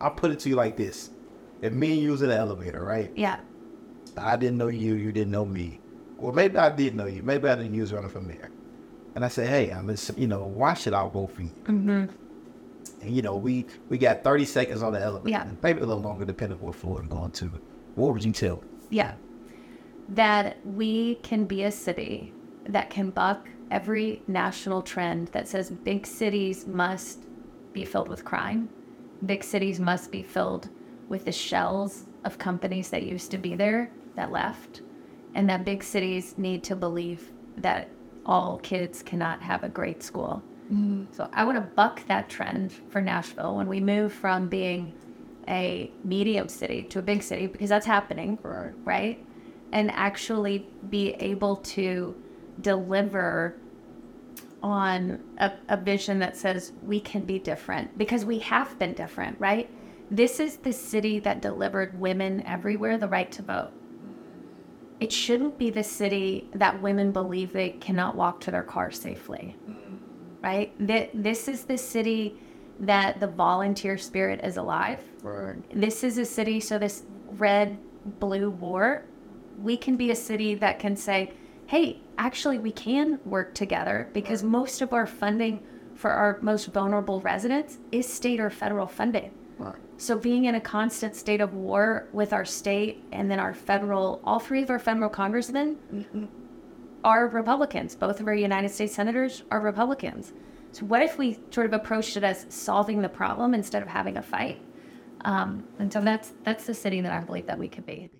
I'll put it to you like this: If me and you was in the elevator, right? Yeah. I didn't know you, you didn't know me. Well, maybe I did know you. Maybe I didn't use running from there. And I said, hey, I'm just, you know, why should I vote for you? Mm-hmm. And, you know, we we got 30 seconds on the elevator. Yeah. Maybe a little longer, depending on what floor I'm going to. What would you tell? Yeah. That we can be a city that can buck every national trend that says big cities must be filled with crime. Big cities must be filled with the shells of companies that used to be there that left. And that big cities need to believe that all kids cannot have a great school. Mm-hmm. So I want to buck that trend for Nashville when we move from being a medium city to a big city because that's happening, Right. right? And actually be able to deliver on a, a vision that says we can be different because we have been different, right? This is the city that delivered women everywhere the right to vote. It shouldn't be the city that women believe they cannot walk to their car safely, right? That this is the city that the volunteer spirit is alive. Right. This is a city, so this red blue war, we can be a city that can say, hey, actually, we can work together because most of our funding for our most vulnerable residents is state or federal funding. Right. So being in a constant state of war with our state and then our federal, all three of our federal congressmen are Republicans. Both of our United States senators are Republicans. So what if we sort of approached it as solving the problem instead of having a fight? Um, and so that's that's the city that I believe that we could be.